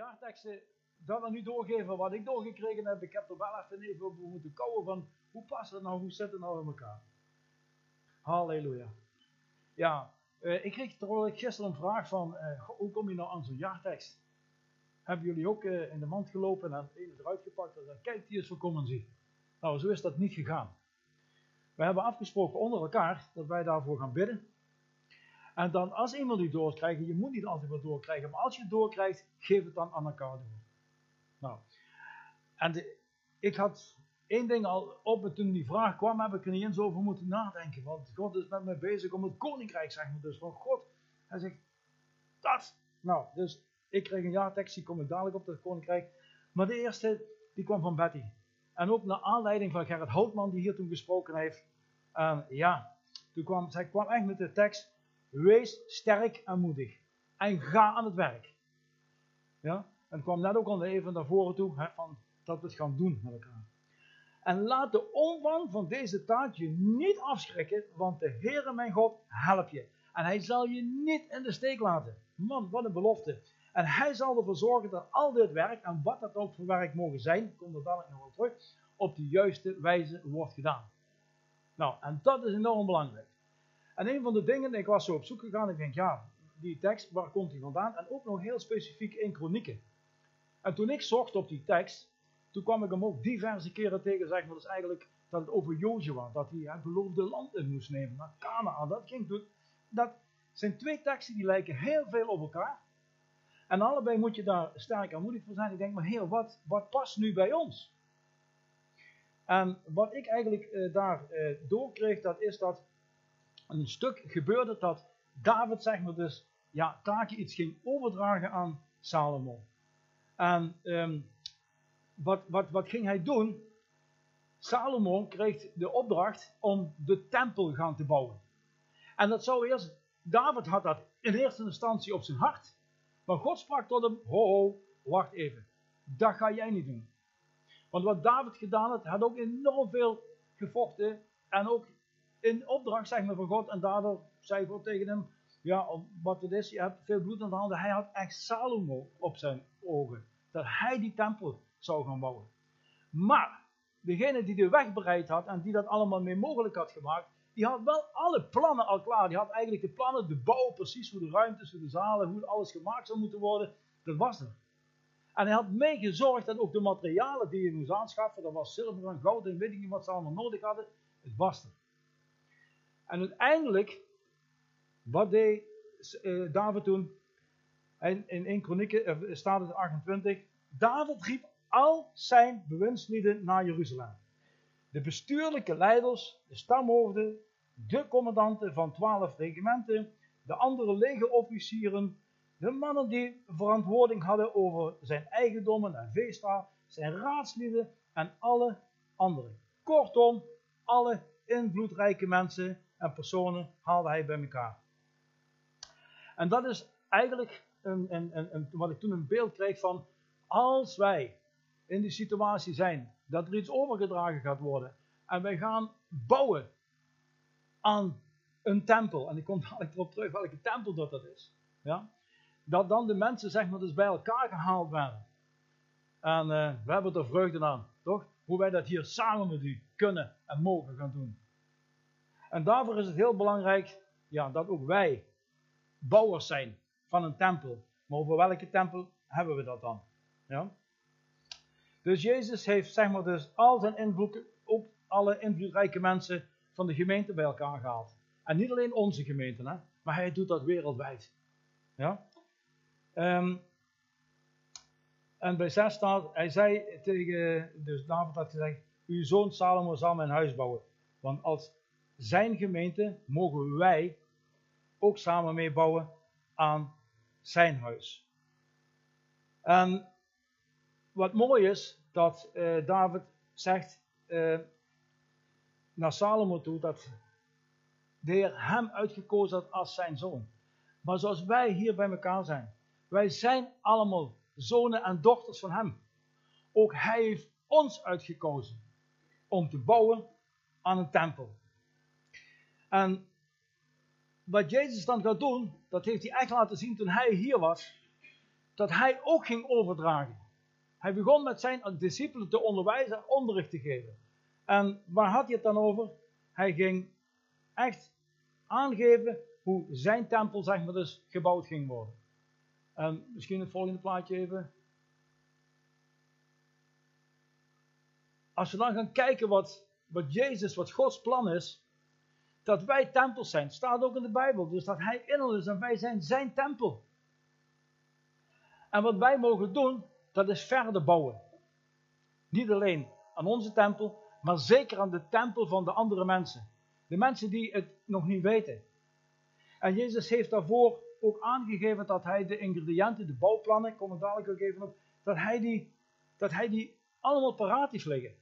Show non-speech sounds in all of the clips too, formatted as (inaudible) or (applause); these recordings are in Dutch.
jaarteksten dat we nu doorgeven wat ik doorgekregen heb. Ik heb er wel even even over moeten kouwen van hoe past het nou, hoe zit het nou in elkaar. Halleluja. Ja, uh, ik kreeg trouwens gisteren een vraag van, uh, hoe kom je nou aan zo'n jaartekst? Hebben jullie ook uh, in de mand gelopen en een eruit gepakt en zei, kijk die is voor zie. Nou, zo is dat niet gegaan. We hebben afgesproken onder elkaar dat wij daarvoor gaan bidden. En dan als iemand die doorkrijgt, je moet niet altijd wat doorkrijgen, maar als je het doorkrijgt, geef het dan aan elkaar door. Nou, en de, ik had één ding al op en toen die vraag kwam, heb ik er niet eens over moeten nadenken. Want God is met mij bezig om het koninkrijk, zeg maar. Dus van God, hij zegt, dat. Nou, dus ik kreeg een jaartekst, die kom ik dadelijk op het koninkrijk. Maar de eerste, die kwam van Betty. En ook naar aanleiding van Gerrit Houtman, die hier toen gesproken heeft. Ja, toen kwam, zij kwam echt met de tekst, wees sterk en moedig. En ga aan het werk. Ja, en kwam net ook al even naar voren toe, van, dat we het gaan doen met elkaar. En laat de omvang van deze taak je niet afschrikken, want de Heere mijn God helpt je. En hij zal je niet in de steek laten. Man, wat een belofte. En hij zal ervoor zorgen dat al dit werk, en wat dat ook voor werk mogen zijn, ik kom er dadelijk nog wel terug, op de juiste wijze wordt gedaan. Nou, en dat is enorm belangrijk. En een van de dingen, ik was zo op zoek gegaan, ik denk, ja, die tekst, waar komt die vandaan? En ook nog heel specifiek in kronieken. En toen ik zocht op die tekst, toen kwam ik hem ook diverse keren tegen, zeg maar, dus eigenlijk dat het over was, dat hij het beloofde land in moest nemen, naar Canaan. Dat ging toen, dat zijn twee teksten die lijken heel veel op elkaar. En allebei moet je daar sterk en moedig voor zijn. Ik denk, maar heer, wat, wat past nu bij ons? En wat ik eigenlijk uh, daar uh, doorkreeg, dat is dat een stuk gebeurde dat David, zeg maar dus, ja, taken iets ging overdragen aan Salomo. En um, wat, wat, wat ging hij doen? Salomo kreeg de opdracht om de tempel gaan te bouwen. En dat zou eerst, David had dat in eerste instantie op zijn hart. Maar God sprak tot hem, ho ho, wacht even. Dat ga jij niet doen. Want wat David gedaan had, had ook enorm veel gevochten. En ook in opdracht, zeg maar, van God. En daardoor zei God tegen hem, ja, wat het is, je hebt veel bloed aan de handen. Hij had echt Salomo op zijn ogen. Dat hij die tempel zou gaan bouwen. Maar, degene die de weg bereid had en die dat allemaal mee mogelijk had gemaakt, die had wel alle plannen al klaar. Die had eigenlijk de plannen, de bouw, precies hoe de ruimtes, hoe de zalen, hoe alles gemaakt zou moeten worden. Dat was er. En hij had meegezorgd dat ook de materialen die je moest aanschaffen, dat was zilver en goud en weet ik niet wat ze allemaal nodig hadden, het was er. En uiteindelijk, wat deed uh, David toen? In, in 1 Kronieken uh, staat het 28. David riep al zijn bewindslieden naar Jeruzalem. De bestuurlijke leiders, de stamhoofden, de commandanten van twaalf regimenten, de andere legerofficieren, de mannen die verantwoording hadden over zijn eigendommen en veestaal, zijn raadslieden en alle anderen. Kortom, alle invloedrijke mensen en personen haalde hij bij elkaar. En dat is eigenlijk een, een, een, wat ik toen een beeld kreeg van, als wij in die situatie zijn dat er iets overgedragen gaat worden en wij gaan bouwen aan een tempel, en ik kom dadelijk erop terug welke tempel dat, dat is, ja, dat dan de mensen zeg maar dus bij elkaar gehaald werden. En uh, we hebben er vreugde aan, toch? Hoe wij dat hier samen met u kunnen en mogen gaan doen. En daarvoor is het heel belangrijk ja, dat ook wij bouwers zijn van een tempel. Maar over welke tempel hebben we dat dan? Ja? Dus Jezus heeft zeg maar dus al zijn invloed, ook alle invloedrijke mensen van de gemeente bij elkaar gehaald. En niet alleen onze gemeente, hè, maar hij doet dat wereldwijd. Ja? Um, en bij 6 staat, hij zei tegen, dus David had gezegd, uw zoon Salomo zal mijn huis bouwen. Want als zijn gemeente mogen wij ook samen meebouwen aan zijn huis. En wat mooi is, dat uh, David zegt uh, naar Salomo toe dat de Heer hem uitgekozen had als zijn zoon. Maar zoals wij hier bij elkaar zijn, wij zijn allemaal zonen en dochters van hem. Ook hij heeft ons uitgekozen om te bouwen aan een tempel. En wat Jezus dan gaat doen, dat heeft hij echt laten zien toen hij hier was dat hij ook ging overdragen. Hij begon met zijn discipelen te onderwijzen en onderricht te geven. En waar had hij het dan over? Hij ging echt aangeven hoe zijn tempel zeg maar dus gebouwd ging worden. En misschien het volgende plaatje even. Als we dan gaan kijken wat, wat Jezus, wat Gods plan is, dat wij tempels zijn, staat ook in de Bijbel. Dus dat Hij in ons is en wij zijn zijn tempel. En wat wij mogen doen, dat is verder bouwen. Niet alleen aan onze tempel, maar zeker aan de tempel van de andere mensen. De mensen die het nog niet weten. En Jezus heeft daarvoor ook aangegeven dat hij de ingrediënten, de bouwplannen, kom ik dadelijk ook even op, dat hij die, dat hij die allemaal paraat heeft liggen.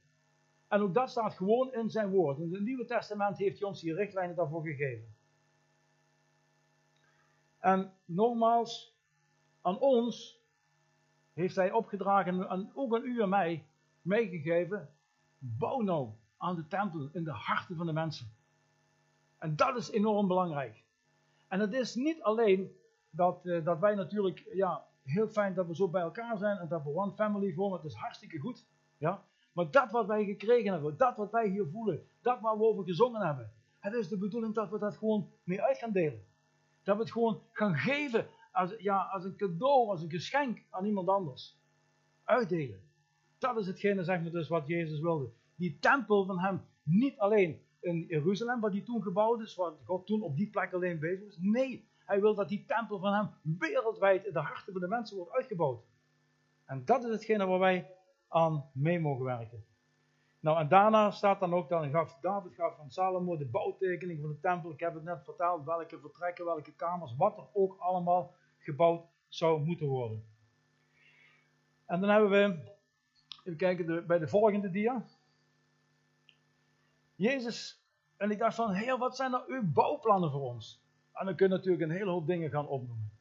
En ook dat staat gewoon in zijn woord. In het Nieuwe Testament heeft hij ons die richtlijnen daarvoor gegeven. En nogmaals, aan ons heeft hij opgedragen, en ook aan u en mij, meegegeven, bouw nou aan de tempel in de harten van de mensen. En dat is enorm belangrijk. En het is niet alleen dat, uh, dat wij natuurlijk, ja, heel fijn dat we zo bij elkaar zijn en dat we one family vormen, het is hartstikke goed. Ja? Maar dat wat wij gekregen hebben, dat wat wij hier voelen, dat waar we over gezongen hebben, het is de bedoeling dat we dat gewoon mee uit gaan delen. Dat we het gewoon gaan geven als, ja, als een cadeau, als een geschenk aan iemand anders. Uitdelen. Dat is hetgene, zeg maar, dus wat Jezus wilde. Die tempel van hem, niet alleen in Jeruzalem, wat die toen gebouwd is, wat God toen op die plek alleen bezig was. Nee, hij wil dat die tempel van hem wereldwijd in de harten van de mensen wordt uitgebouwd. En dat is hetgene waar wij aan mee mogen werken. Nou, en daarna staat dan ook, dan gaf David gaf van Salomo de bouwtekening van de tempel. Ik heb het net verteld, welke vertrekken, welke kamers, wat er ook allemaal gebouwd zou moeten worden. En dan hebben we, even kijken bij de volgende dia. Jezus, en ik dacht van, heer, wat zijn nou uw bouwplannen voor ons? En dan kun je natuurlijk een hele hoop dingen gaan opnoemen.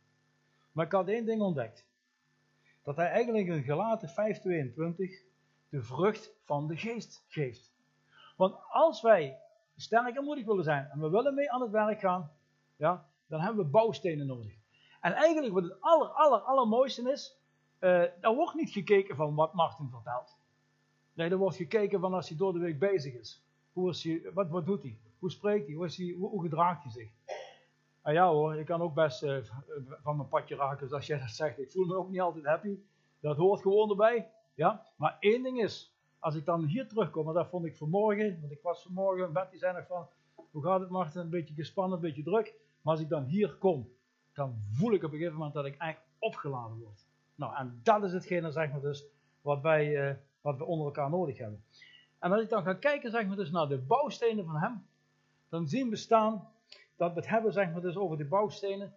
Maar ik had één ding ontdekt dat hij eigenlijk in Galaten 5:22 de vrucht van de geest geeft. Want als wij sterk en moedig willen zijn en we willen mee aan het werk gaan, ja, dan hebben we bouwstenen nodig. En eigenlijk wat het aller, aller, allermooiste is, uh, wordt niet gekeken van wat Martin vertelt. Nee, er wordt gekeken van als hij door de week bezig is. Hoe is hij, wat, wat doet hij? Hoe spreekt hij? Hoe, is hij, hoe gedraagt hij zich? En ja hoor, ik kan ook best uh, van mijn padje raken zoals jij dat zegt. Ik voel me ook niet altijd happy. Dat hoort gewoon erbij. Ja? Maar één ding is, als ik dan hier terugkom, en dat vond ik vanmorgen, want ik was vanmorgen, Betty zei nog van, hoe gaat het Martin? Een beetje gespannen, een beetje druk. Maar als ik dan hier kom, dan voel ik op een gegeven moment dat ik eigenlijk opgeladen word. Nou, en dat is hetgene, zeg maar dus, wat wij, uh, wat we onder elkaar nodig hebben. En als ik dan ga kijken, zeg maar dus, naar de bouwstenen van hem, dan zien we staan dat we het hebben zeg maar, dus over de bouwstenen.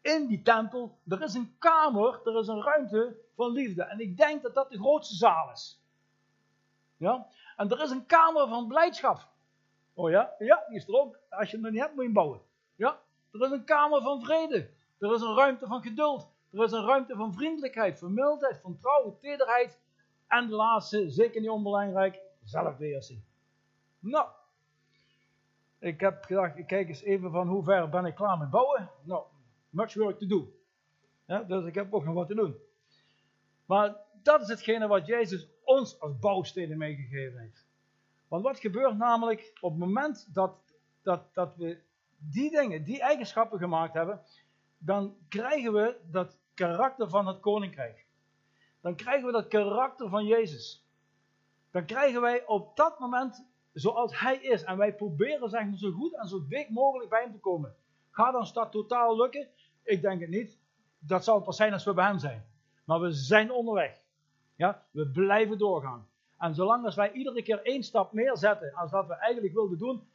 In die tempel, er is een kamer, er is een ruimte van liefde. En ik denk dat dat de grootste zaal is. Ja? En er is een kamer van blijdschap. Oh ja? Ja, die is er ook. Als je hem niet hebt, moet je hem bouwen. Ja? Er is een kamer van vrede. Er is een ruimte van geduld. Er is een ruimte van vriendelijkheid, van mildheid, van trouw, tederheid. En de laatste, zeker niet onbelangrijk, zelfbeheersing. Nou, ik heb gedacht, ik kijk eens even van hoe ver ben ik klaar met bouwen. Nou, much work to do. Dus ik heb ook nog wat te doen. Maar dat is hetgene wat Jezus ons als bouwstenen meegegeven heeft. Want wat gebeurt namelijk op het moment dat, dat, dat we die dingen, die eigenschappen gemaakt hebben, dan krijgen we dat karakter van het koninkrijk. Dan krijgen we dat karakter van Jezus. Dan krijgen wij op dat moment zoals hij is. En wij proberen zeg zo goed en zo dik mogelijk bij hem te komen. Gaat ons dat totaal lukken? Ik denk het niet. Dat zal pas zijn als we bij hem zijn. Maar we zijn onderweg. Ja? We blijven doorgaan. En zolang als wij iedere keer één stap meer zetten als dat we eigenlijk wilden doen,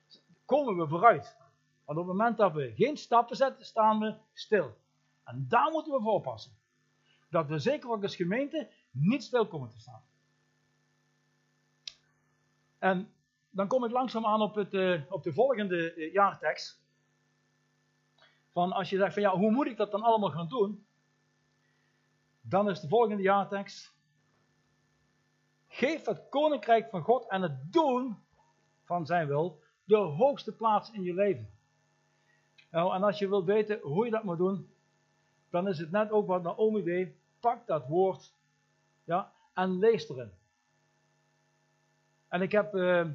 komen we vooruit. Want op het moment dat we geen stappen zetten, staan we stil. En daar moeten we voor oppassen. Dat we zeker ook als gemeente niet stil komen te staan. En dan kom ik langzaam aan op, het, uh, op de volgende uh, jaartekst. Van als je zegt van ja, hoe moet ik dat dan allemaal gaan doen? Dan is de volgende jaartekst. Geef het koninkrijk van God en het doen van zijn wil de hoogste plaats in je leven. Nou, en als je wilt weten hoe je dat moet doen, dan is het net ook wat Naomi deed. Pak dat woord ja, en lees erin. En ik heb uh,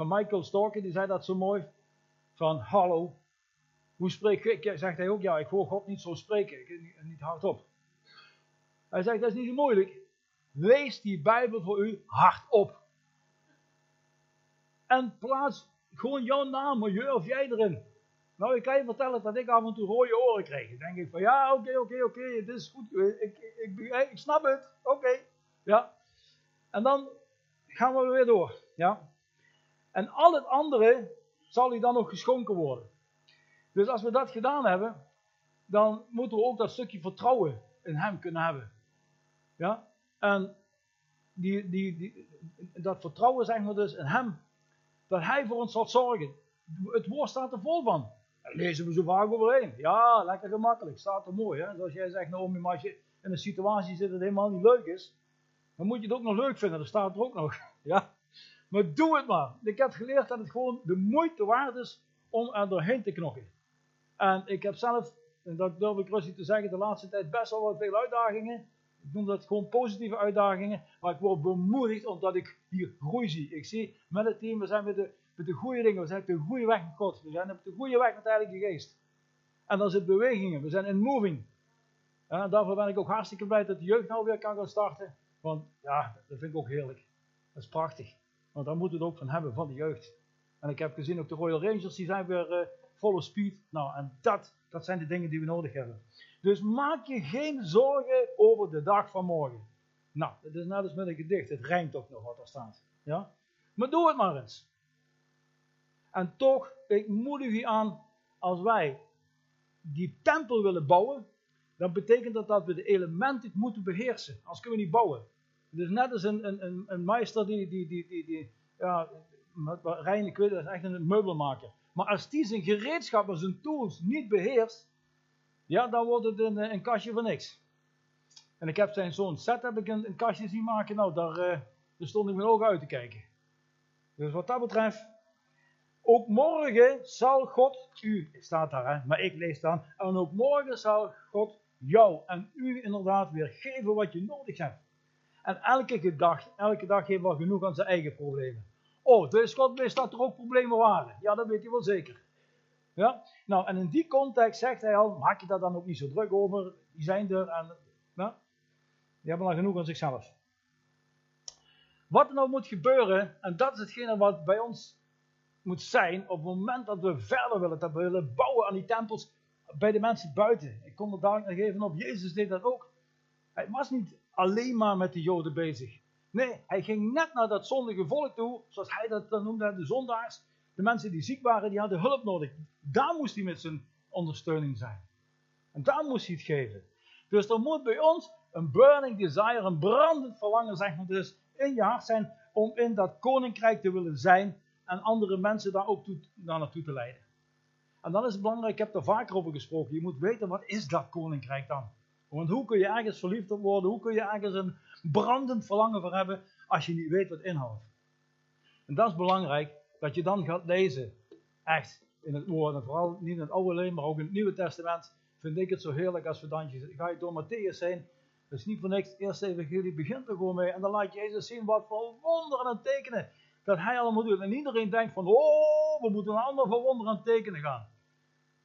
van Michael Storken, die zei dat zo mooi. Van hallo, hoe spreek ik? Zegt hij ook, ja, ik hoor God niet zo spreken, ik, niet hardop. Hij zegt, dat is niet zo moeilijk. Lees die Bijbel voor u hardop. En plaats gewoon jouw naam, je of jij erin. Nou, ik kan je vertellen dat ik af en toe rode oren kreeg. Dan denk ik van, ja, oké, oké, oké, het is goed. Ik, ik, ik, snap het, oké. Ja. En dan gaan we weer door. Ja. En al het andere zal u dan nog geschonken worden. Dus als we dat gedaan hebben, dan moeten we ook dat stukje vertrouwen in hem kunnen hebben. Ja? En die, die, die, dat vertrouwen, zeg maar dus, in hem, dat hij voor ons zal zorgen. Het woord staat er vol van. Daar lezen we zo vaak overheen. Ja, lekker gemakkelijk. Staat er mooi. Hè? Zoals jij zegt, Naomi, maar als je in een situatie zit dat helemaal niet leuk is, dan moet je het ook nog leuk vinden. Dat staat er ook nog. (laughs) Ja? Maar doe het maar. Ik heb geleerd dat het gewoon de moeite waard is om er doorheen te knokken. En ik heb zelf, en dat durf ik rustig te zeggen, de laatste tijd best wel wat veel uitdagingen. Ik noem dat gewoon positieve uitdagingen. Maar ik word bemoedigd omdat ik hier groei zie. Ik zie met het team, we zijn met de, met de goede dingen. We zijn op de goede weg met. We zijn op de goede weg met de Heilige Geest. En dan zit bewegingen. We zijn in moving. En daarvoor ben ik ook hartstikke blij dat de jeugd nou weer kan gaan starten. Want ja, dat vind ik ook heerlijk. Dat is prachtig. Want daar moeten we het ook van hebben, van de jeugd. En ik heb gezien ook de Royal Rangers, die zijn weer uh, volle speed. Nou, en dat, dat zijn de dingen die we nodig hebben. Dus maak je geen zorgen over de dag van morgen. Nou, het is net als met een gedicht. Het rijmt ook nog wat er staat. Ja? Maar doe het maar eens. En toch, ik moedig je aan, als wij die tempel willen bouwen, dan betekent dat dat we de elementen moeten beheersen. Als kunnen we niet bouwen. Dus net als een, een, een, een meester die, die, die, die, die ja, Rijn, ik weet dat is echt een meubelmaker. Maar als die zijn gereedschap en zijn tools niet beheerst, ja, dan wordt het een, een kastje van niks. En ik heb zijn zoon Seth heb ik een, kastje zien maken, nou, daar, uh, daar stond ik mijn ogen uit te kijken. Dus wat dat betreft, ook morgen zal God u, staat daar hè, maar ik lees dan, en ook morgen zal God jou en u inderdaad weer geven wat je nodig hebt. En elke dag, elke dag heeft wel genoeg aan zijn eigen problemen. Oh, dus God wist dat er ook problemen waren. Ja, dat weet hij wel zeker. Ja? Nou, en in die context zegt hij al, maak je daar dan ook niet zo druk over. Die zijn er en, ja, die hebben al genoeg aan zichzelf. Wat er nou moet gebeuren, en dat is hetgene wat bij ons moet zijn, op het moment dat we verder willen, dat we willen bouwen aan die tempels bij de mensen buiten. Ik kom er dadelijk nog even op, Jezus deed dat ook. Hij was niet alleen maar met de Joden bezig. Nee, hij ging net naar dat zondige volk toe, zoals hij dat dan noemde, de zondaars. De mensen die ziek waren, die hadden hulp nodig. Daar moest hij met zijn ondersteuning zijn. En daar moest hij het geven. Dus er moet bij ons een burning desire, een brandend verlangen, zeg maar, dus in je hart zijn om in dat koninkrijk te willen zijn en andere mensen daar ook toe, naar naartoe te leiden. En dan is het belangrijk, ik heb er vaker over gesproken, je moet weten wat is dat koninkrijk dan? Want hoe kun je ergens verliefd op worden? Hoe kun je ergens een brandend verlangen voor hebben als je niet weet wat inhoudt? En dat is belangrijk, dat je dan gaat lezen. Echt in het woord. En vooral niet in het Oude alleen, maar ook in het Nieuwe Testament. Vind ik het zo heerlijk als we dan ga je door Matthäus heen. Dat is niet voor niks. Het eerste evangelie begint er gewoon mee. En dan laat Jezus zien wat voor wonderen en tekenen dat hij allemaal doet. En iedereen denkt van, oh, we moeten een ander voor wonderen en tekenen gaan.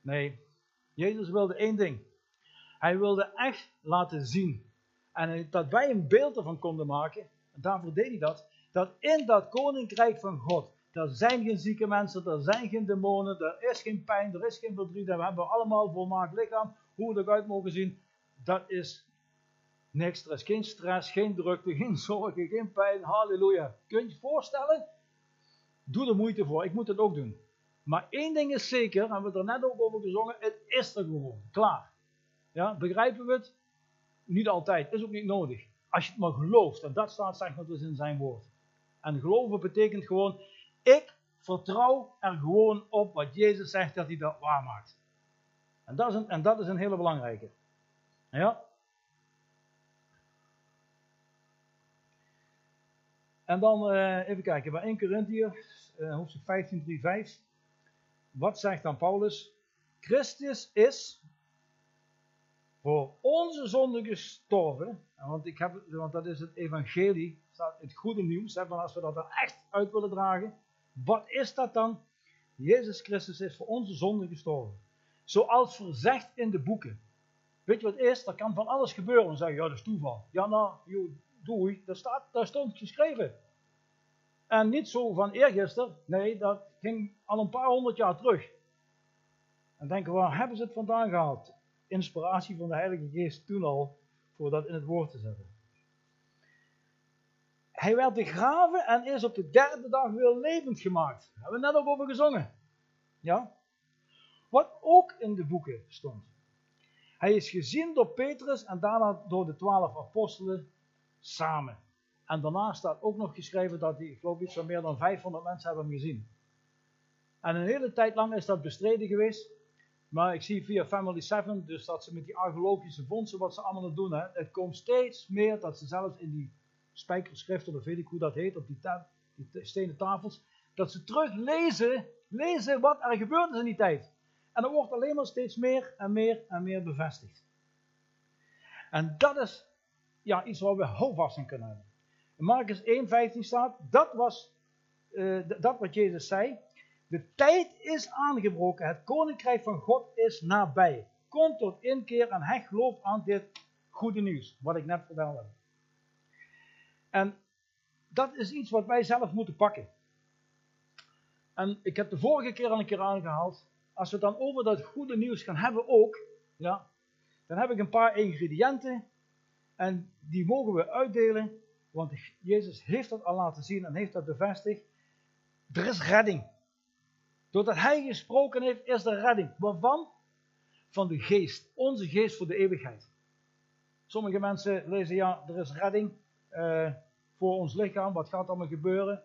Nee, Jezus wilde één ding. Hij wilde echt laten zien. En dat wij een beeld ervan konden maken, en daarvoor deed hij dat, dat in dat koninkrijk van God, er zijn geen zieke mensen, er zijn geen demonen, er is geen pijn, er is geen verdriet, we hebben allemaal volmaakt lichaam, hoe we eruit mogen zien, dat is niks. Er is geen stress, geen drukte, geen (laughs) zorgen, geen pijn, halleluja. Kun je je voorstellen? Doe er moeite voor, ik moet het ook doen. Maar één ding is zeker, en we hebben er net ook over gezongen, het is er gewoon, klaar. Ja, begrijpen we het? Niet altijd, is ook niet nodig. Als je het maar gelooft, en dat staat zeg maar dus in zijn woord. En geloven betekent gewoon, ik vertrouw er gewoon op wat Jezus zegt dat hij dat waarmaakt. En dat is een, en dat is een hele belangrijke. Ja? En dan uh, even kijken, bij 1 Corinthië, uh, hoofdstuk 15, 3, 5. Wat zegt dan Paulus? Christus is voor onze zonde gestorven. Want, ik heb, want dat is het evangelie, het goede nieuws. Hè, van als we dat dan echt uit willen dragen. Wat is dat dan? Jezus Christus is voor onze zonde gestorven. Zoals verzegd in de boeken. Weet je wat is? Er kan van alles gebeuren. Dan zeg je, ja, dat is toeval. Ja, nou, joh, doei. Dat, staat, daar stond geschreven. En niet zo van eergisteren. Nee, dat ging al een paar honderd jaar terug. En denken, waar hebben ze het vandaan gehaald? Inspiratie van de Heilige Geest toen al, voor dat in het woord te zetten. Hij werd begraven en is op de derde dag weer levend gemaakt. Daar hebben we net ook over gezongen. Ja? Wat ook in de boeken stond. Hij is gezien door Petrus en daarna door de twaalf apostelen samen. En daarna staat ook nog geschreven dat hij, ik geloof iets van meer dan 500 mensen hebben hem gezien. En een hele tijd lang is dat bestreden geweest. Maar ik zie via Family 7, dus dat ze met die archeologische vondsten, wat ze allemaal doen, hè, het komt steeds meer dat ze zelfs in die spijkerschriften, of weet ik hoe dat heet, op die, die stenen tafels, dat ze teruglezen, lezen wat er gebeurd is in die tijd. En dat wordt alleen maar steeds meer en meer en meer bevestigd. En dat is ja, iets waar we houvast in kunnen hebben. In Marcus 1,15 staat, dat was uh, dat wat Jezus zei. De tijd is aangebroken, het koninkrijk van God is nabij. Kom tot inkeer en hecht geloof aan dit goede nieuws, wat ik net vertelde. En dat is iets wat wij zelf moeten pakken. En ik heb de vorige keer al een keer aangehaald. Als we het dan over dat goede nieuws gaan hebben ook, ja, dan heb ik een paar ingrediënten. En die mogen we uitdelen, want Jezus heeft dat al laten zien en heeft dat bevestigd. Er is redding. Doordat hij gesproken heeft, is er redding. Waarvan? Van de geest. Onze geest voor de eeuwigheid. Sommige mensen lezen, ja, er is redding uh, voor ons lichaam. Wat gaat allemaal gebeuren?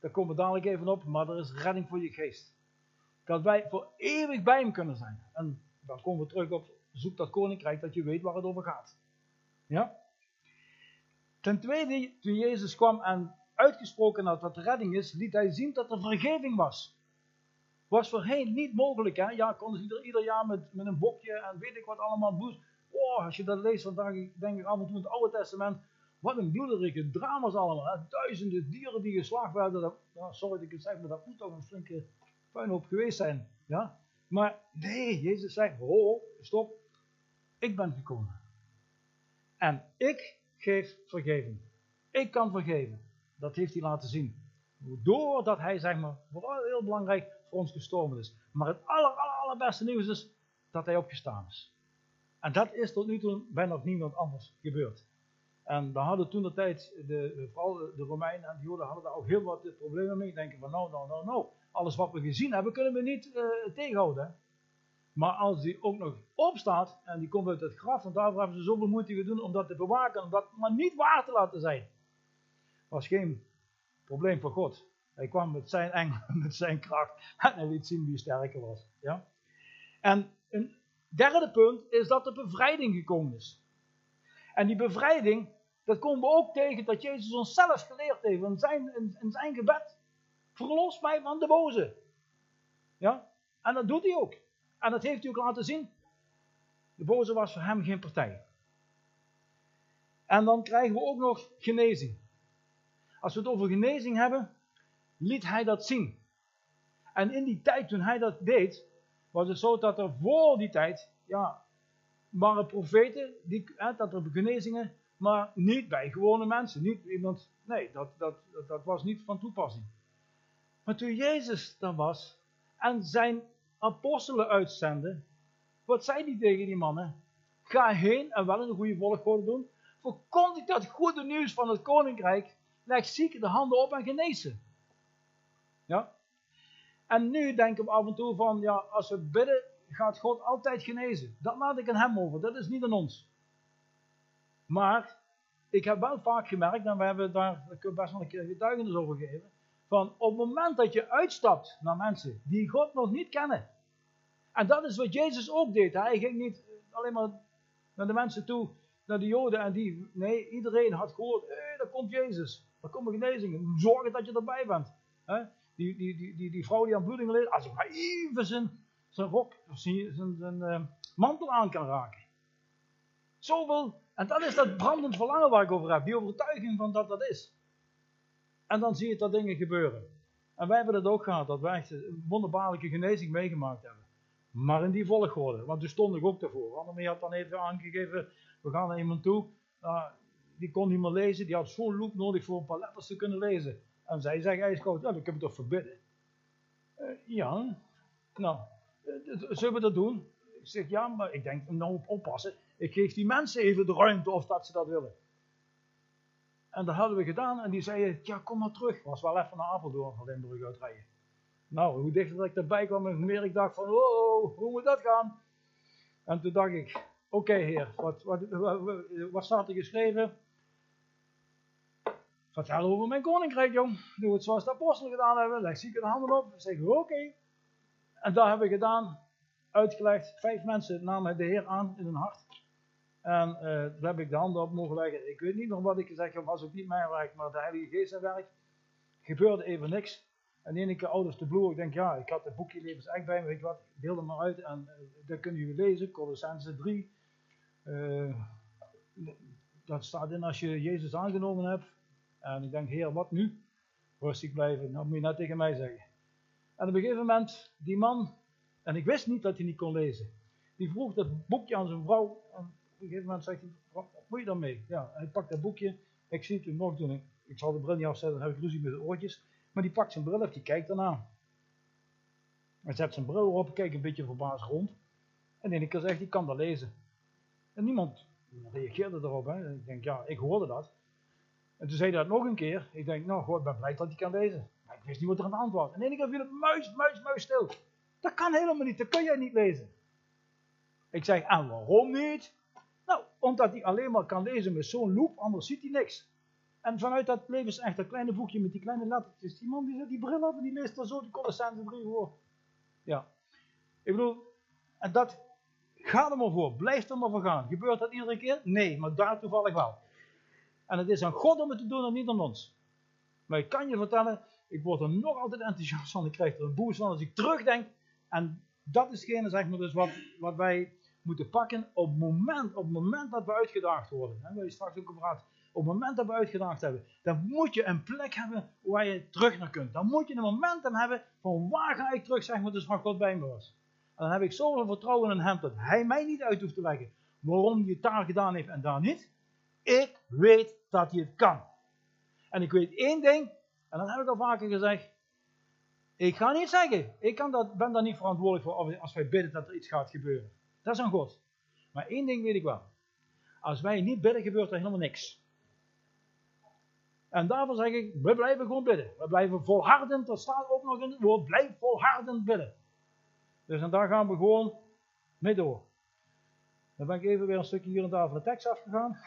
Daar komen we dadelijk even op. Maar er is redding voor je geest. Dat wij voor eeuwig bij hem kunnen zijn. En dan komen we terug op, zoek dat koninkrijk, dat je weet waar het over gaat. Ja? Ten tweede, toen Jezus kwam en uitgesproken had wat de redding is, liet hij zien dat er vergeving was. Was voorheen niet mogelijk. Hè? Ja, konden ze ieder, jaar met, met een bokje en weet ik wat allemaal. Oh, als je dat leest, dan denk ik af en toe in het Oude Testament. Wat een bloederige drama's allemaal. Hè? Duizenden dieren die geslacht werden. Dat, sorry dat ik het zeg, maar dat moet toch een flinke puinhoop geweest zijn. Ja? Maar nee, Jezus zegt, ho, stop. Ik ben gekomen. En ik geef vergeving. Ik kan vergeven. Dat heeft hij laten zien. Doordat hij, zeg maar, vooral heel belangrijk, voor ons gestorven is. Maar het aller, aller, allerbeste nieuws is dat hij opgestaan is. En dat is tot nu toe bij nog niemand anders gebeurd. En we hadden toen de tijd, vooral de Romeinen en de Joden hadden daar ook heel wat problemen mee. Denken van nou, nou, nou, nou. Alles wat we gezien hebben kunnen we niet uh, tegenhouden. Maar als die ook nog opstaat en die komt uit het graf, want daarvoor hebben ze zoveel moeite gedaan om dat te bewaken, om dat maar niet waar te laten zijn. was geen probleem voor God. Hij kwam met zijn engel, (laughs) met zijn kracht en hij liet zien wie sterker was. Ja? En een derde punt is dat de bevrijding gekomen is. En die bevrijding, dat komen we ook tegen dat Jezus ons zelf geleerd heeft in zijn, in, zijn gebed. Verlos mij van de boze. Ja? En dat doet hij ook. En dat heeft hij ook laten zien. De boze was voor hem geen partij. En dan krijgen we ook nog genezing. Als we het over genezing hebben, liet hij dat zien. En in die tijd toen hij dat deed, was het zo dat er voor die tijd, ja, waren profeten, die, hè, dat er genezingen, maar niet bij gewone mensen. Niet iemand, nee, dat, dat, dat was niet van toepassing. Maar toen Jezus dan was en zijn apostelen uitzenden, wat zei hij tegen die mannen? Ga heen en wel de goede volgorde doen. Verkondig dat goede nieuws van het koninkrijk. Leg zieken de handen op en genezen. Ja? En nu denken we af en toe van, ja, als we bidden, gaat God altijd genezen. Dat laat ik aan hem over, dat is niet aan ons. Maar, ik heb wel vaak gemerkt, en we hebben daar best wel een keer getuigenis over gegeven, van op het moment dat je uitstapt naar mensen die God nog niet kennen. En dat is wat Jezus ook deed. Hij ging niet alleen maar naar de mensen toe, naar de Joden en die. Nee, iedereen had gehoord, hé, daar komt Jezus. Daar komen genezingen. Zorg dat je erbij bent. Die, die, die, die, vrouw die aan bloeding leed, als ik maar even zijn, zijn rok, zijn, zijn, zijn uh, mantel aan kan raken. Zoveel, en dat is dat brandend verlangen waar ik over heb, die overtuiging van dat dat is. En dan zie je dat dingen gebeuren. En wij hebben dat ook gehad, dat wij echt een wonderbaarlijke genezing meegemaakt hebben. Maar in die volgorde, want toen stond ik ook daarvoor. Annemie had dan even aangegeven, we gaan naar iemand toe. Nou, die kon niet meer lezen, die had zo'n loop nodig voor een paar letters te kunnen lezen. En zij zegt ijskoud, ja, ik heb het toch verbidden. Uh, ja, nou, uh, zullen we dat doen? Ik zeg, ja, maar ik denk, nou oppassen. Ik geef die mensen even de ruimte of dat ze dat willen. En dat hadden we gedaan en die zei, ja, kom maar terug. Was wel even naar Apeldoorn van Limburg uitrijden. Nou, hoe dichter ik erbij kwam, hoe meer ik dacht van, oh, hoe moet dat gaan? En toen dacht ik, oké heer, wat, wat, wat staat er geschreven? Vertel over mijn koninkrijk, jong. Doe het zoals de apostelen gedaan hebben. Leg zieken de handen op. Zeg oké. En dat hebben we gedaan. Uitgelegd. Vijf mensen namen de Heer aan in hun hart. En uh, daar heb ik de handen op mogen leggen. Ik weet niet nog wat ik gezegd heb. Was ook niet mijn werk, maar de Heilige Geest zijn werk. Gebeurde even niks. En de ene keer of the blue. Ik denk, ja, ik had het boekje Levens echt bij me. Weet je wat, ik deel maar uit. En uh, dat kunnen jullie lezen. Colossense 3. Uh, dat staat in als je Jezus aangenomen hebt. En ik denk, heer, wat nu? Rustig blijven, dat moet je net tegen mij zeggen. En op een gegeven moment, die man, en ik wist niet dat hij niet kon lezen, die vroeg dat boekje aan zijn vrouw. En op een gegeven moment zegt hij, wat moet je dan mee? Ja, hij pakt dat boekje, ik zie het hem nog doen. Ik zal de bril niet afzetten, dan heb ik ruzie met de oortjes. Maar die pakt zijn bril op, die kijkt ernaar. Hij zet zijn bril op, kijkt een beetje verbaasd rond. En in één keer zegt hij, kan dat lezen. En niemand reageerde erop. Hè. Ik denk, ja, ik hoorde dat. En toen zei hij dat nog een keer. Ik denk, nou, god, ik ben blij dat hij kan lezen. Maar ik wist niet wat er aan de hand was. En één keer viel het muis, muis, muis stil. Dat kan helemaal niet, dat kun jij niet lezen. Ik zeg, en waarom niet? Nou, omdat hij alleen maar kan lezen met zo'n loop, anders ziet hij niks. En vanuit dat echt dat kleine boekje met die kleine lettertjes, die man die zet die bril op en die leest dan zo die Colossense 3 voor. Ja. Ik bedoel, en dat, gaat er maar voor, blijf er maar voor gaan. Gebeurt dat iedere keer? Nee, maar daar toevallig wel. En het is aan God om het te doen en niet aan ons. Maar ik kan je vertellen, ik word er nog altijd enthousiast van. Ik krijg er een boost van als ik terugdenk. En dat is hetgene, zeg maar, dus wat, wat wij moeten pakken op het moment, op moment dat we uitgedaagd worden. Hè, straks ook had. Op het moment dat we uitgedaagd hebben, dan moet je een plek hebben waar je terug naar kunt. Dan moet je een momentum hebben van waar ga ik terug, zeg maar, dus waar God bij me was. En dan heb ik zoveel vertrouwen in hem dat hij mij niet uit hoeft te leggen waarom hij het daar gedaan heeft en daar niet. Ik weet dat hij het kan. En ik weet één ding, en dat heb ik al vaker gezegd. Ik ga niet zeggen, ik kan dat, ben daar niet verantwoordelijk voor als wij bidden dat er iets gaat gebeuren. Dat is aan God. Maar één ding weet ik wel. Als wij niet bidden, gebeurt er helemaal niks. En daarvoor zeg ik, we blijven gewoon bidden. We blijven volhardend, dat staat ook nog in het woord, blijf volhardend bidden. Dus en daar gaan we gewoon mee door. Dan ben ik even weer een stukje hier en daar van de tekst afgegaan.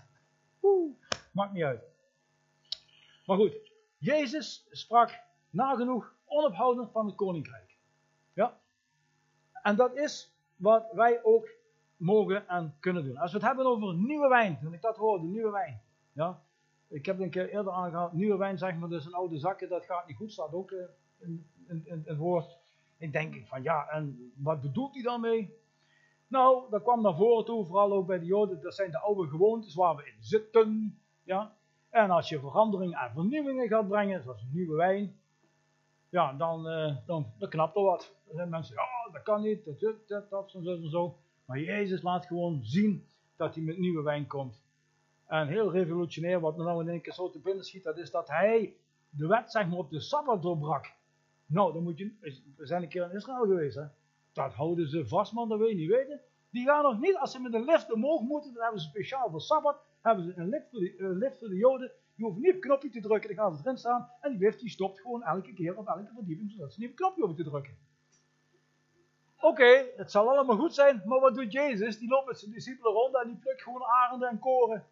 (laughs) Oeh, maakt niet uit. Maar goed, Jezus sprak nagenoeg onophoudend van het koninkrijk. Ja? En dat is wat wij ook mogen en kunnen doen. Als we het hebben over nieuwe wijn, toen ik dat hoorde, nieuwe wijn. Ja? Ik heb het een keer eerder aangehaald, nieuwe wijn zeg maar dus een oude zakken, dat gaat niet goed, staat ook uh, in, in, in, het woord. Ik denk van ja, en wat bedoelt hij dan mee? Nou, dat kwam naar voren toe, vooral ook bij de Joden. Dat zijn de oude gewoontes waar we in zitten. Ja? En als je veranderingen en vernieuwingen gaat brengen, zoals nieuwe wijn, ja, dan, uh, dan, dan knapt er wat. Er zijn mensen, ja, dat kan niet, dat, dat, dat, dat, zo en zo. Maar Jezus laat gewoon zien dat hij met nieuwe wijn komt. En heel revolutionair, wat me nou in één keer zo te binnen schiet, dat is dat hij de wet zeg maar op de Sabbat doorbrak. Nou, dan moet je, we zijn een keer in Israël geweest, hè. Dat houden ze vast, man, dat wil je niet weten. Die gaan nog niet, als ze met een lift omhoog moeten, dan hebben ze speciaal voor Sabbat, hebben ze een lift voor de, lift voor de Joden. Je hoeft niet op knopje te drukken, dan gaan ze erin staan. En die lift die stopt gewoon elke keer op elke verdieping, zodat ze niet op knopje hoeven te drukken. Oké, het zal allemaal goed zijn, maar wat doet Jezus? Die loopt met zijn discipelen rond en die plukt gewoon arenden en koren.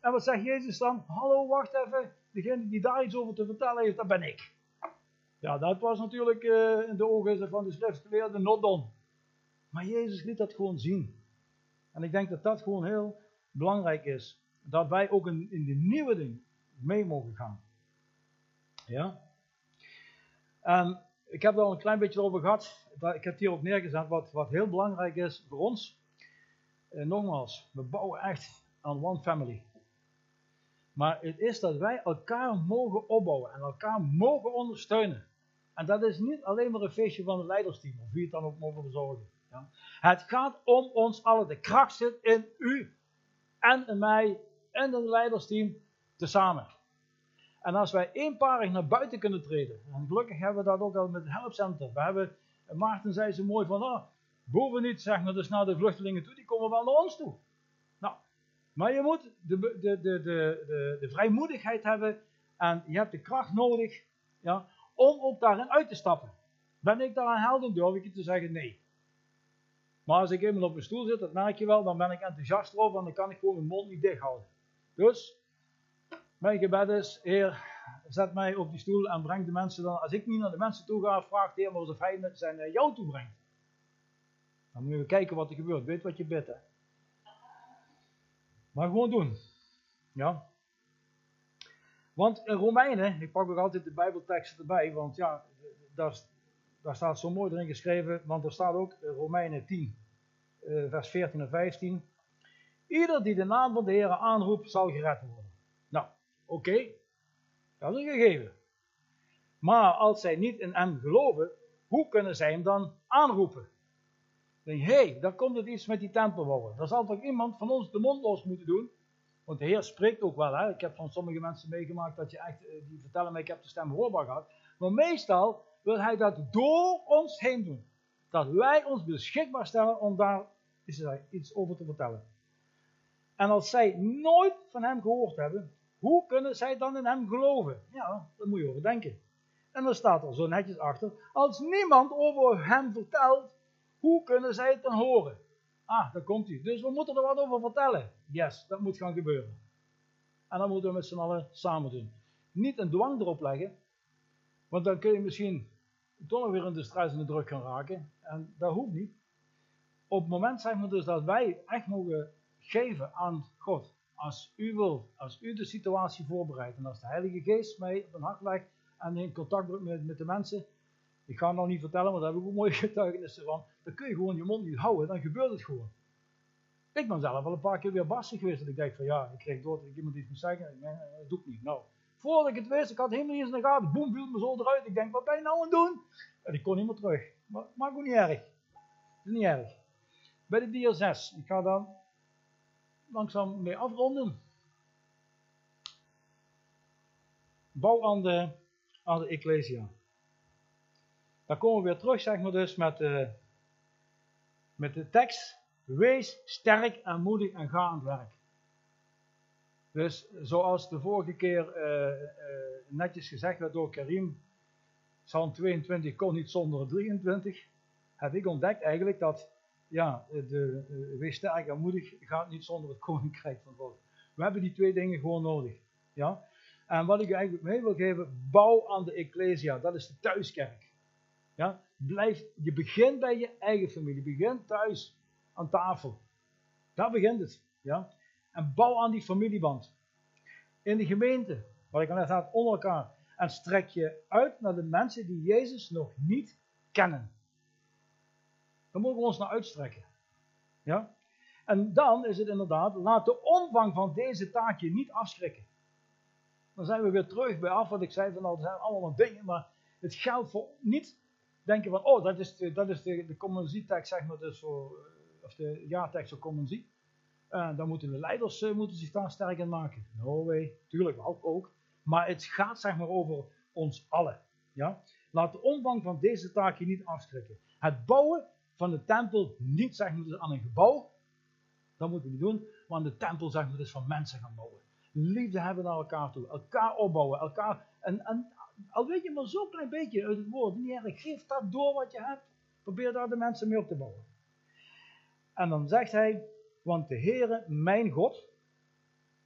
En wat zegt Jezus dan? Hallo, wacht even. Degene die daar iets over te vertellen heeft, dat ben ik. Ja, dat was natuurlijk uh, in de ogen van de schriftgeleerde not done. Maar Jezus liet dat gewoon zien. En ik denk dat dat gewoon heel belangrijk is. Dat wij ook in, in de nieuwe ding mee mogen gaan. Ja? En ik heb er al een klein beetje over gehad. Ik heb hier ook neergezet wat, wat heel belangrijk is voor ons. eh, nogmaals, we bouwen echt aan one family. Maar het is dat wij elkaar mogen opbouwen en elkaar mogen ondersteunen. En dat is niet alleen maar een feestje van het leidersteam, of wie het dan ook mogen verzorgen. Ja. Het gaat om ons allen. De kracht zit in u en in mij en in het leidersteam tezamen. En als wij eenparig naar buiten kunnen treden, en gelukkig hebben we dat ook al met het helpcenter. We hebben, Maarten zei zo mooi van, oh, boven niet zeg maar dus naar de vluchtelingen toe, die komen wel naar ons toe. Nou, maar je moet de, de, de, de, de, de vrijmoedigheid hebben en je hebt de kracht nodig ja, om ook daarin uit te stappen. Ben ik daar aan helden, durf ik je te zeggen nee. Maar als ik eenmaal op mijn stoel zit, dat merk je wel, dan ben ik enthousiast erover en dan kan ik gewoon mijn mond niet dicht houden. Dus, mijn gebed is, Heer, zet mij op die stoel en breng de mensen dan, als ik niet naar de mensen toe ga, vraagt de Heer of hij zijn naar jou toe brengt. Dan moet je kijken wat er gebeurt. Weet wat je bidt. Hè? Maar gewoon doen. Ja. Want in Romeinen, ik pak ook altijd de Bijbelteksten erbij, want ja, daar, staat zo mooi erin geschreven, want er staat ook Romeinen 10, eh, vers 14 en 15. Ieder die de naam van de Heer aanroept, zal gered worden. Nou, oké, dat is een gegeven. Maar als zij niet in hem geloven, hoe kunnen zij hem dan aanroepen? denk hé, hey, daar komt het iets met die tempelbouwen. Daar zal toch iemand van ons de mond los moeten doen? Want de Heer spreekt ook wel. Hè? Ik heb van sommige mensen meegemaakt dat je echt, eh, die vertellen mij, ik heb de stem hoorbaar gehad. Maar meestal wil hij dat door ons heen doen. Dat wij ons beschikbaar stellen om daar iets over te vertellen. En als zij nooit van hem gehoord hebben, hoe kunnen zij dan in hem geloven? Ja, daar moet je over denken. En dan staat er zo netjes achter, als niemand over hem vertelt, hoe kunnen zij het dan horen? Ah, daar komt hij. Dus we moeten er wat over vertellen. Yes, dat moet gaan gebeuren. En dat moeten we met z'n allen samen doen. Niet een dwang erop leggen, want dan kun je misschien toch weer in de stress en de druk gaan raken. En dat hoeft niet. Op het moment zeg maar dus dat wij echt mogen geven aan God. Als u wil, als u de situatie voorbereidt en als de Heilige Geest mij op een hart legt en in contact met, met de mensen, ik ga het nog niet vertellen, maar daar heb ik ook mooie (laughs) getuigenissen van. Dan kun je gewoon je mond niet houden, dan gebeurt het gewoon. Ik ben zelf al een paar keer weer bassig geweest. En ik denk van ja, ik kreeg door dat ik iemand iets moet zeggen. Nee, dat doe ik niet. Nou, voordat ik het wist, ik had helemaal niet eens in de gaten. Boem, viel me zo eruit. Ik denk, wat ben je nou aan het doen? En ik kon niet meer terug. Maar maakt ook niet erg. Dat is niet erg. Bij de dier 6. Ik ga dan langzaam mee afronden. Bouw aan de, aan de Ecclesia. Dan komen we weer terug, zeg maar dus, met, uh, met de tekst. Wees sterk en moedig en ga aan het werk. Dus zoals de vorige keer uh, uh, netjes gezegd werd door Karim, Psalm 22 kon niet zonder 23, heb ik ontdekt eigenlijk dat, ja, de, wees sterk en moedig gaat niet zonder het (laughs) koninkrijk van God. We hebben die twee dingen gewoon nodig. Ja? En wat ik eigenlijk mee wil geven, bouw aan de Ecclesia, dat is de thuiskerk. Ja? Blijf, je begint bij je eigen familie. Begint thuis aan tafel. Daar begint het. Ja? En bouw aan die familieband. In de gemeente, wat ik al net had, onder elkaar. En strek je uit naar de mensen die Jezus nog niet kennen. Daar mogen we ons naar uitstrekken. Ja? En dan is het inderdaad, laat de omvang van deze taak je niet afschrikken. Dan zijn we weer terug bij af wat ik zei van, dat zijn allemaal dingen, maar het geldt voor niet denken van, oh, dat is de, dat is de, de tekst zeg maar, dus voor, eh, of de jaartekst voor commonsie. Uh, dan moeten de leiders uh, moeten zich daar sterk in maken. No way, tuurlijk wel ook. Maar het gaat zeg maar over ons allen. Ja? Laat de omvang van deze taak je niet afschrikken. Het bouwen van de tempel niet zeg maar, dus aan een gebouw. Dat moeten we niet doen. Aan de tempel zeg maar, dus van mensen gaan bouwen. Liefde hebben naar elkaar toe. Elkaar opbouwen. Elkaar, en, en al weet je maar zo'n klein beetje uit het woord, niet erg, geef dat door wat je hebt. Probeer daar de mensen mee op te bouwen. En dan zegt hij, want de Heere, mijn God,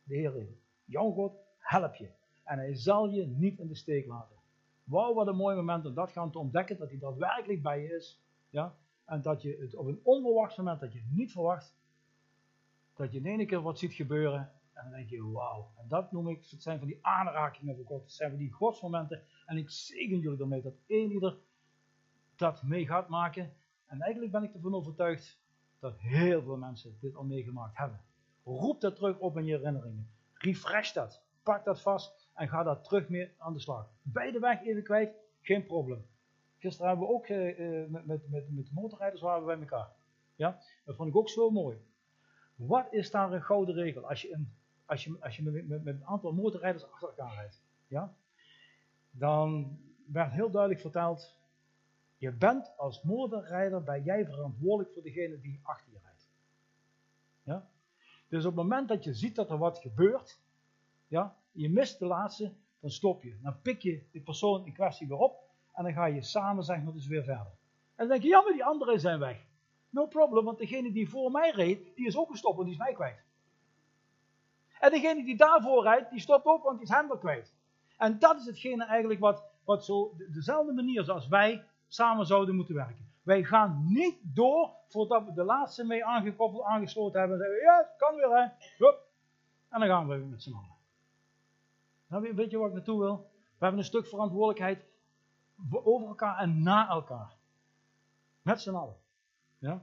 de Heere, jouw God, help je. En hij zal je niet in de steek laten. Wauw, wat een mooi moment om dat gaan te ontdekken, dat hij daadwerkelijk bij je is. Ja? En dat je het op een onverwacht moment, dat je niet verwacht, dat je in één keer wat ziet gebeuren en dan denk je, wauw. En dat noem ik, het zijn van die aanrakingen van God. Het zijn van die godsmomenten. En ik zegen jullie ermee dat één ieder dat mee gaat maken. En eigenlijk ben ik ervan overtuigd dat heel veel mensen dit al meegemaakt hebben. Roep dat terug op in je herinneringen. Refresh dat. Pak dat vast en ga daar terug mee aan de slag. Bij de weg even kwijt, geen probleem. Gisteren hebben we ook uh, met, met, met, met de motorrijders waren we bij elkaar. Ja? Dat vond ik ook zo mooi. Wat is daar een gouden regel als je, een, als je, als je met, een aantal motorrijders achter elkaar rijdt? Ja? Dan werd heel duidelijk verteld, je bent als motorrijder, ben jij verantwoordelijk voor degene die achter je rijdt. Ja? Dus op het moment dat je ziet dat er wat gebeurt, ja, je mist de laatste, dan stop je. Dan pik je die persoon in kwestie weer op en dan ga je samen zeg maar dus weer verder. En dan denk je, ja maar die anderen zijn weg. No problem, want degene die voor mij reed, die is ook gestopt, want die is mij kwijt. En degene die daarvoor rijdt, die stopt ook, want die is hem kwijt. En dat is hetgene eigenlijk wat, wat zo dezelfde manier zoals wij samen zouden moeten werken. Wij gaan niet door voordat we de laatste mee aangekoppeld, aangesloten hebben. En zeggen, ja, kan weer hè. Hup. En dan gaan we weer met z'n allen. Nou, weet je wat ik naartoe wil? We hebben een stuk verantwoordelijkheid over elkaar en na elkaar. Met z'n allen. Ja?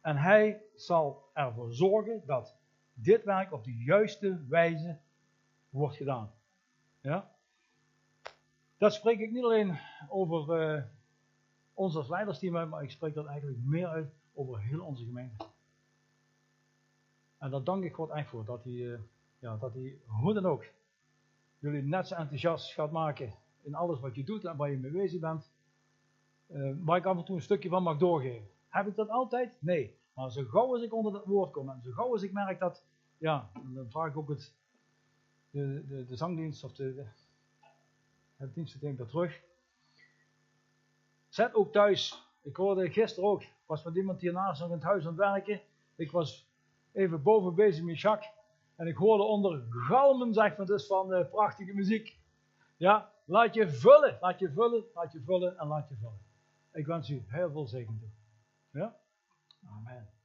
En hij zal ervoor zorgen dat dit werk op de juiste wijze wordt gedaan. Ja? Dat spreek ik niet alleen over uh, ons als leidersteam maar ik spreek dat eigenlijk meer uit over heel onze gemeente. En daar dank ik God echt voor, dat hij, uh, ja, dat hij hoe dan ook, jullie net zo enthousiast gaat maken in alles wat je doet en waar je mee bezig bent, uh, waar ik af en toe een stukje van mag doorgeven. Heb ik dat altijd? Nee. Maar zo gauw als ik onder dat woord kom en zo gauw als ik merk dat, ja, dan vraag ik ook het, de, de, de zangdienst of de, de het dienstverlening daar terug. Zet ook thuis. Ik hoorde gisteren ook, was met iemand hiernaast nog in het huis aan het werken. Ik was even boven bezig met Jacques. En ik hoorde onder galmen, zeg maar, dus van uh, prachtige muziek. Ja, laat je vullen, laat je vullen, laat je vullen en laat je vullen. Ik wens u heel veel zegen toe. Ja? Amen.